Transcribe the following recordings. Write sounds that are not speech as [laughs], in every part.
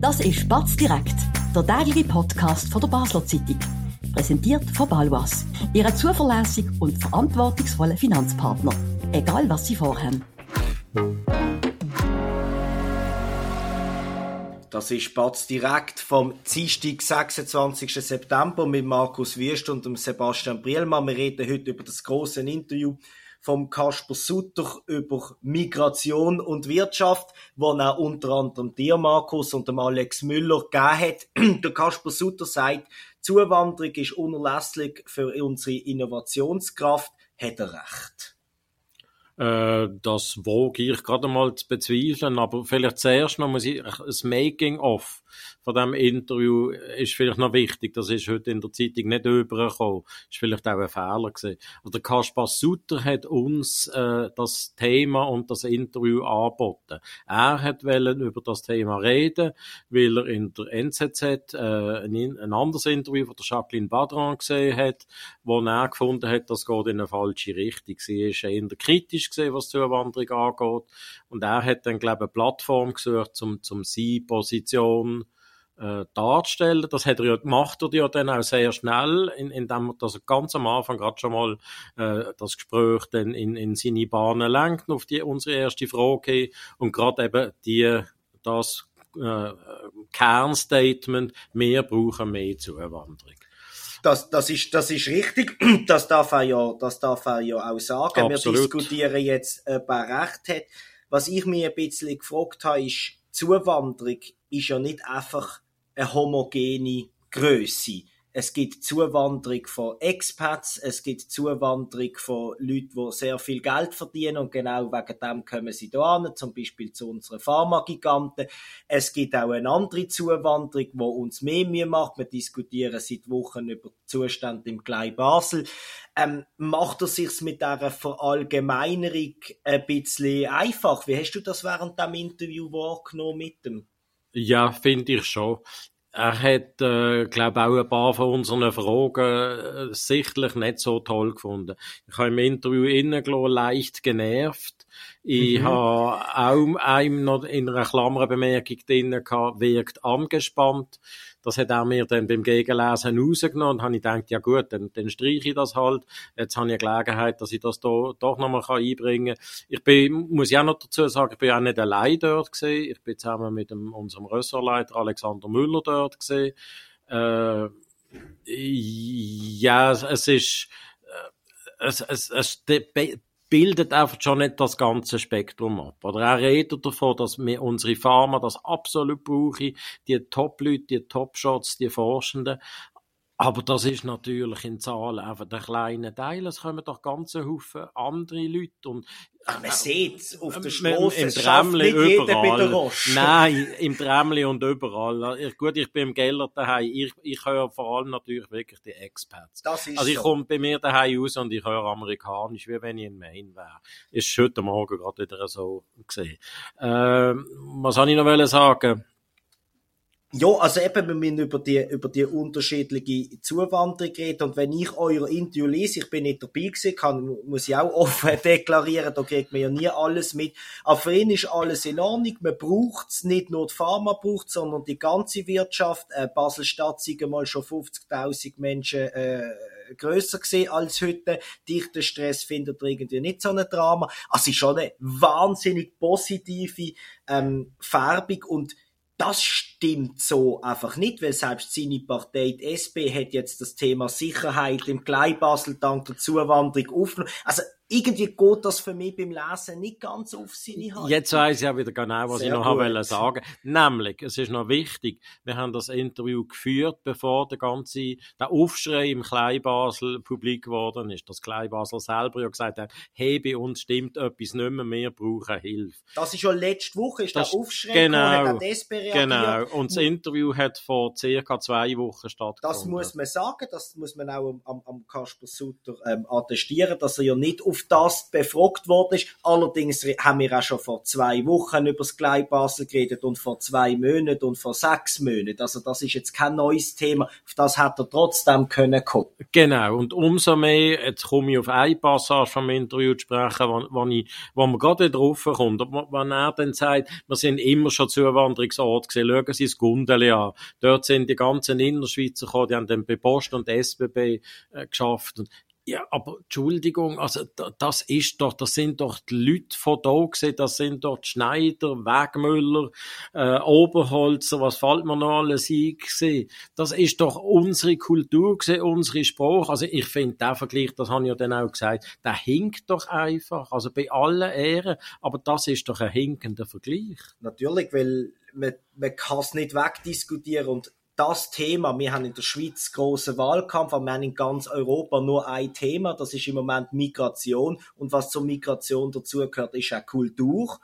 Das ist Batz direkt, der tägliche Podcast von der Basler Zeitung. Präsentiert von Balwas, Ihrem zuverlässigen und verantwortungsvollen Finanzpartner. Egal was Sie vorhaben. Das ist Batz direkt vom Dienstag, 26. September mit Markus Wüst und Sebastian Brielmann. Wir reden heute über das große Interview vom Kasper Sutter über Migration und Wirtschaft, wo er unter anderem dir, Markus, und dem Alex Müller gegeben hat. [clears throat] Der Kasper Sutter sagt, Zuwanderung ist unerlässlich für unsere Innovationskraft. Hat er recht? Äh, das wage ich gerade mal zu bezweifeln, aber vielleicht zuerst noch muss ich ein Making-of von dem Interview ist vielleicht noch wichtig. Das ist heute in der Zeitung nicht übergekommen. Ist vielleicht auch ein Fehler gewesen. Also der Kaspar Sutter hat uns äh, das Thema und das Interview angeboten. Er hat wollen über das Thema reden, weil er in der NZZ äh, ein, ein anderes Interview von der Jacqueline Badran gesehen hat, wo er gefunden hat, das geht in eine falsche Richtung. Sie ist eher kritisch gesehen, was Zuwanderung angeht. Und er hat dann, glaube ich, eine Plattform gesucht, um, um seine Position äh, darzustellen. Das hat er ja, macht er ja dann auch sehr schnell, in, indem er das ganz am Anfang gerade schon mal äh, das Gespräch dann in, in seine Bahnen lenkt, auf die unsere erste Frage und gerade eben die, das äh, Kernstatement, wir brauchen mehr Zuwanderung. Das, das, ist, das ist richtig. [clears throat] Das darf er ja, das darf er ja auch sagen. Absolut. Wir diskutieren jetzt, ob er recht hat. Was ich mir ein bisschen gefragt habe, ist, Zuwanderung ist ja nicht einfach eine homogene Größe. Es gibt Zuwanderung von Expats, es gibt Zuwanderung von Leuten, die sehr viel Geld verdienen und genau wegen dem kommen sie da an, zum Beispiel zu unseren Pharmagiganten. Es gibt auch eine andere Zuwanderung, die uns mehr Mühe macht. Wir diskutieren seit Wochen über Zustand im Klei Basel. Ähm, macht er sich's mit dieser Verallgemeinerung ein bisschen einfach? Wie hast du das während dem Interview wahrgenommen mit dem? Ja, finde ich schon. Er hat, äh, glaube auch ein paar von unseren Fragen äh, sichtlich nicht so toll gefunden. Ich habe im Interview innen leicht genervt. Ich mhm. habe auch einem noch in einer Klammerbemerkung drin gehabt, wirkt angespannt. Das hat er mir dann beim Gegenlesen rausgenommen und habe ich gedacht, ja gut, dann, dann streiche ich das halt. Jetzt habe ich eine Gelegenheit, dass ich das da, doch nochmal einbringen kann. Ich bin, muss ja auch noch dazu sagen, ich bin auch nicht allein dort gewesen. Ich bin zusammen mit dem, unserem Ressortleiter Alexander Müller dort gewesen. Äh, ja, es ist, äh, es, es, es bildet einfach schon nicht das ganze Spektrum ab. Oder er redet davon, dass wir unsere Pharma das absolut brauchen, die Top-Leute, die Top-Shots, die Forschenden. Aber das ist natürlich in Zahlen einfach der kleine Teil. Es kommen doch ganze Haufen andere Leute. Und, Ach, man sieht es auf der Straße. Im Tremli überall. Nein, im Tremli und überall. Ich, gut, ich bin im Geller daheim. Ich, ich höre vor allem natürlich wirklich die Experts. Das ist also ich so. komme bei mir daheim raus und ich höre amerikanisch, wie wenn ich in Maine wäre. Ist heute Morgen gerade wieder so gesehen. Äh, was soll ich noch sagen? Ja, also eben, wir müssen über die, über die unterschiedliche Zuwanderung reden. Und wenn ich euer Interview lese, ich bin nicht dabei gewesen, kann, muss ich auch offen [laughs] deklarieren, da kriegt man ja nie alles mit. Aber ihn ist alles in Ordnung. Man braucht es, nicht nur die Pharma braucht sondern die ganze Wirtschaft. Äh, Basel-Stadt sind mal schon 50.000 Menschen, äh, grösser gesehen als heute. Dichter Stress findet irgendwie nicht so ein Drama. Also, es ist schon eine wahnsinnig positive, ähm, Färbung und das stimmt so einfach nicht, weil selbst seine Partei, die SP, hat jetzt das Thema Sicherheit im Kleinbasel dank der Zuwanderung aufgenommen. Also irgendwie geht das für mich beim Lesen nicht ganz auf seine Hand. Jetzt weiß ich ja wieder genau, was Sehr ich noch habe sagen Nämlich, es ist noch wichtig, wir haben das Interview geführt, bevor der ganze, der Aufschrei im Kleinbasel publik geworden ist. Das Kleinbasel selber ja gesagt hat, hey, bei uns stimmt etwas nicht mehr, wir brauchen Hilfe. Das ist ja letzte Woche, ist das, der Aufschrei genau, gekommen, hat Genau, und das Interview hat vor circa zwei Wochen stattgefunden. Das muss man sagen, das muss man auch am, am Kasper Sutter ähm, attestieren, dass er ja nicht auf das befragt worden ist. Allerdings haben wir auch schon vor zwei Wochen über das Glei Basel geredet und vor zwei Monaten und vor sechs Monaten. Also das ist jetzt kein neues Thema. Auf das hat er trotzdem können kommen. Genau. Und umso mehr, jetzt komme ich auf eine Passage vom Interview zu sprechen, wo, wo, ich, wo man gerade drauf kommt. Wenn er dann sagt, wir sind immer schon Zuwanderungsort gesehen, schauen Sie das Gundeli an. Dort sind die ganzen Innerschweizer gekommen, die haben dann bei Post und SBB äh, geschafft. Und ja, aber Entschuldigung, also das ist doch, das sind doch die Leute von da gewesen, das sind doch die Schneider, Wegmüller, äh, Oberholzer, was fällt mir noch alles ein gewesen. Das ist doch unsere Kultur gewesen, unsere Sprache. Also ich finde, der Vergleich, das habe ich ja dann auch gesagt, der hinkt doch einfach, also bei allen Ehren, aber das ist doch ein hinkender Vergleich. Natürlich, weil man, man kann es nicht wegdiskutieren und das Thema. Wir haben in der Schweiz großen Wahlkampf, aber wir haben in ganz Europa nur ein Thema. Das ist im Moment Migration. Und was zur Migration dazugehört, ist auch Kultur.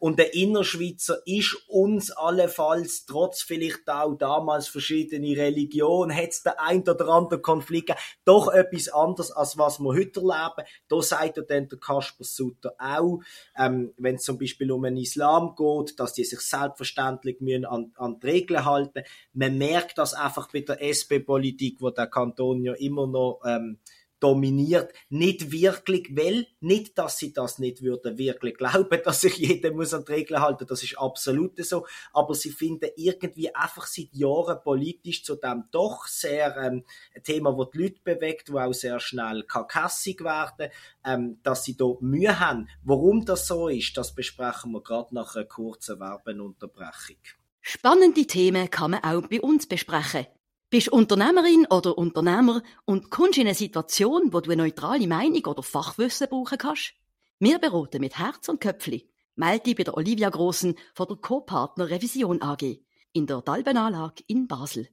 Und der Innerschweizer ist uns allenfalls, trotz vielleicht auch damals verschiedene Religionen, hat es der ein oder andere Konflikt doch etwas anderes, als was wir heute erleben. Da sagt ja dann der Kasper Sutter auch, ähm, wenn es zum Beispiel um den Islam geht, dass die sich selbstverständlich müssen an, an die Regeln halten. Man merkt das einfach bei der SP-Politik, wo der Kanton ja immer noch ähm, dominiert. Nicht wirklich, weil, nicht, dass sie das nicht würden wirklich glauben, [laughs] dass sich jeder muss an die Regeln halten, das ist absolut so, aber sie finden irgendwie einfach seit Jahren politisch zu dem doch sehr ähm, ein Thema, wo die Leute bewegt, wo auch sehr schnell kakassig werden, ähm, dass sie da Mühe haben. Warum das so ist, das besprechen wir gerade nach einer kurzen Werbenunterbrechung. Spannende Themen kann man auch bei uns besprechen. Bist Unternehmerin oder Unternehmer und kommst in eine Situation, wo du eine neutrale Meinung oder Fachwissen brauchen kannst? Wir beraten mit Herz und Köpfli. Melde dich bei der Olivia Grossen von der Co-Partner Revision AG in der Dalbenanlage in Basel.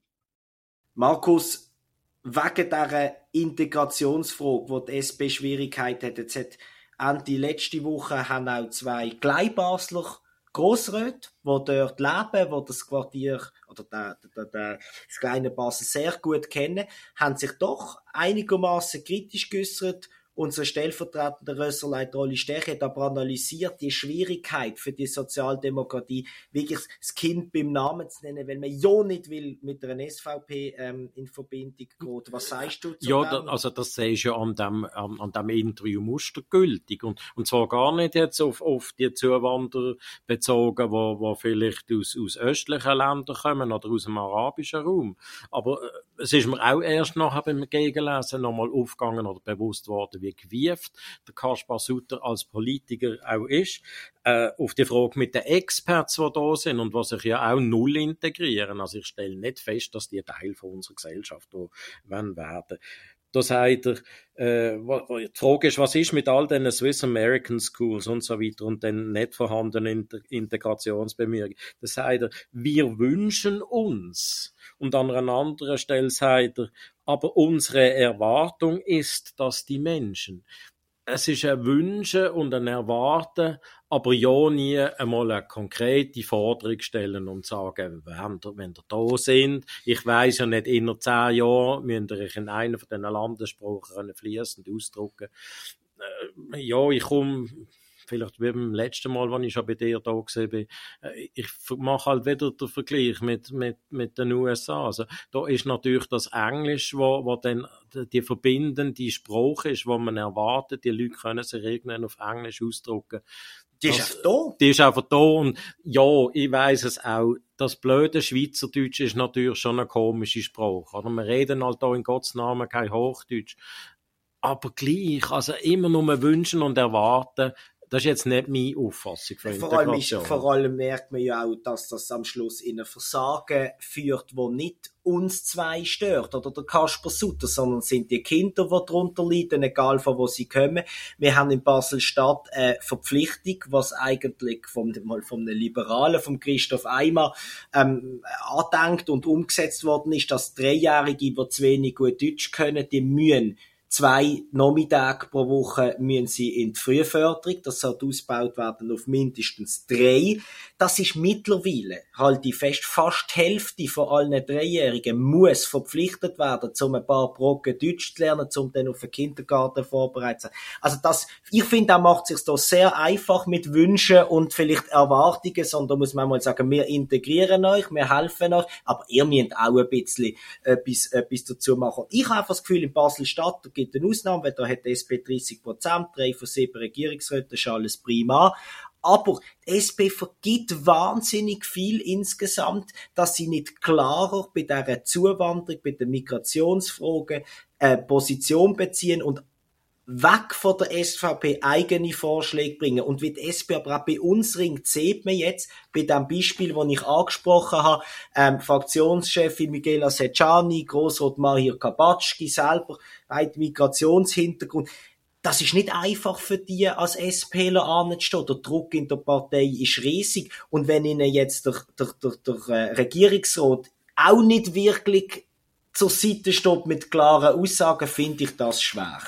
Markus, wegen dieser Integrationsfrage, wo die SP Schwierigkeit hat, jetzt hat Ende letzte Woche haben auch zwei Gleibasler Grossräte, die dort leben, die das Quartier oder der, der, der, das kleine Basel sehr gut kennen, haben sich doch einigermaßen kritisch geäußert unser stellvertretender Rösserleiter Olli Stech hat aber analysiert die Schwierigkeit für die Sozialdemokratie, wirklich das Kind beim Namen zu nennen, weil man ja nicht will mit einer SVP ähm, in Verbindung gehen. Was sagst du zu Ja, da, also das sehe ich ja an dem, an, an dem Interview mustergültig und, und zwar gar nicht jetzt auf, auf die Zuwanderer bezogen, wo, wo vielleicht aus, aus östlichen Ländern kommen oder aus dem arabischen Raum. Aber äh, es ist mir auch erst nachher beim Gegenlesen nochmal aufgegangen oder bewusst worden, wie gewieft der Kaspar Sutter als Politiker auch ist, äh, auf die Frage mit den Experts, die da sind und was sich ja auch null integrieren. Also ich stelle nicht fest, dass die Teil von unserer Gesellschaft werden werden. Da sagt er, äh, die Frage ist, was ist mit all den Swiss American Schools und so weiter und den nicht vorhandenen Integrationsbemühungen? Da sagt er, wir wünschen uns. Und an einer anderen Stelle sagt er, aber unsere Erwartung ist, dass die Menschen es ist ein Wünschen und ein Erwarten, aber ja nie einmal eine konkrete Forderung stellen und sagen, wenn ihr, wenn ihr da sind, ich weiß ja nicht, in zehn Jahren müsst ihr euch in einer von diesen Landessprachen fließend ausdrücken. Äh, ja, ich komme vielleicht wie beim letzten Mal, als ich schon bei dir da gesehen bin, äh, ich mache halt wieder den Vergleich mit, mit, mit den USA. Also, da ist natürlich das Englisch, wo, wo dann die verbindende Sprache ist, wo man erwartet, die Leute können sich irgendwann auf Englisch ausdrücken. Die ist einfach da. Die ist einfach da und ja, ich weiß es auch. Das blöde Schweizerdeutsch ist natürlich schon eine komische Sprache. Oder? Wir reden halt da in Gottes Namen kein Hochdeutsch. Aber gleich, also immer nur wünschen und erwarten, das ist jetzt nicht meine Auffassung von vor allem, ist, vor allem merkt man ja auch, dass das am Schluss in ein Versagen führt, wo nicht uns zwei stört oder der Kasper Sutter, sondern sind die Kinder, die darunter leiden, egal von wo sie kommen. Wir haben in Basel-Stadt eine Verpflichtung, was eigentlich vom, mal vom Liberalen, vom Christoph Eimer, ähm, andenkt und umgesetzt worden ist, dass Dreijährige, die zu wenig gut Deutsch können, die mühen zwei Nachmittage pro Woche müssen sie in die Frühförderung. Das soll ausgebaut werden auf mindestens drei. Das ist mittlerweile, halte ich fest, fast die Hälfte von allen Dreijährigen muss verpflichtet werden, um ein paar Brocken Deutsch zu lernen, um dann auf den Kindergarten vorbereitet Also das, ich finde, da macht sich da sehr einfach mit Wünschen und vielleicht Erwartungen, sondern muss man mal sagen, wir integrieren euch, wir helfen euch, aber ihr müsst auch ein bisschen etwas, etwas dazu machen. Ich habe das Gefühl, in Basel-Stadt, gibt eine Ausnahme, weil da hat die SP 30 Prozent, drei von sieben Regierungsräten, das ist alles prima. Aber die SP vergibt wahnsinnig viel insgesamt, dass sie nicht klarer bei dieser Zuwanderung, bei den Migrationsfragen äh, Position beziehen und weg von der SVP eigene Vorschläge bringen. Und wie die SP aber auch bei uns ringt, sieht man jetzt bei dem Beispiel, das ich angesprochen habe, ähm, Fraktionschefin Michaela Secciani, Grossrot Mahir Kabatschki selber, weit Migrationshintergrund. Das ist nicht einfach für die als SPler anzustehen. Der Druck in der Partei ist riesig. Und wenn ihnen jetzt der, der, der, der äh, Regierungsrat auch nicht wirklich zur Seite steht mit klaren Aussagen, finde ich das schwer.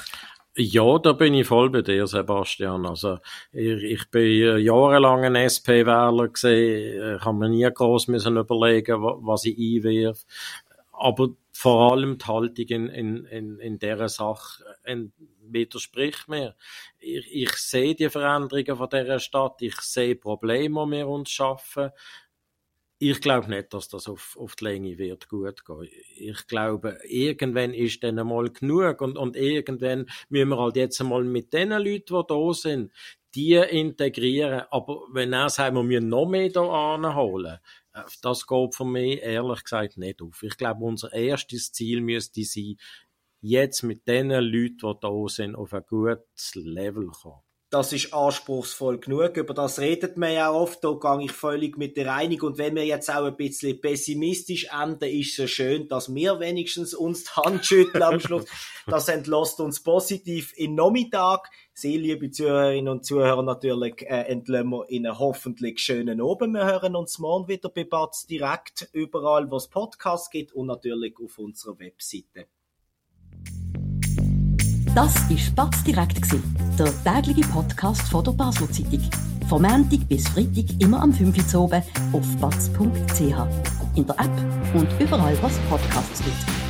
Ja, da bin ich voll bei dir, Sebastian. Also, ich, ich bin jahrelang ein SP-Wähler gesehen. Ich habe mir nie groß müssen überlegen, was ich einwirf. Aber vor allem die Haltung in, in, in, in dieser Sache in, widerspricht mir. Ich, ich sehe die Veränderungen von dieser Stadt. Ich sehe Probleme, die wir uns schaffen ich glaube nicht, dass das auf, auf die Länge wird gut gehen. Ich glaube, irgendwann ist dann einmal genug und, und irgendwann müssen wir halt jetzt einmal mit den Leuten, die da sind, die integrieren. Aber wenn er sagt, wir müssen noch mehr da anholen, äh, das geht für mich ehrlich gesagt nicht auf. Ich glaube, unser erstes Ziel müsste sein, jetzt mit den Leuten, die da sind, auf ein gutes Level kommen das ist anspruchsvoll genug. Über das redet man ja oft, da gehe ich völlig mit der Einig. Und wenn wir jetzt auch ein bisschen pessimistisch enden, ist es schön, dass wir wenigstens uns die Hand schütteln am Schluss. Das entlässt uns positiv in Nachmittag. Sie, liebe Zuhörerinnen und Zuhörer, natürlich äh, entlassen wir Ihnen hoffentlich schönen Oben. Wir hören uns morgen wieder bei Batz direkt überall, wo es Podcasts gibt und natürlich auf unserer Webseite. Das war Spatz direkt, der tägliche Podcast von der Basler Zeitung. Vom Montag bis Freitag immer am 5 Uhr oben auf batz.ch. In der App und überall, was Podcasts gibt.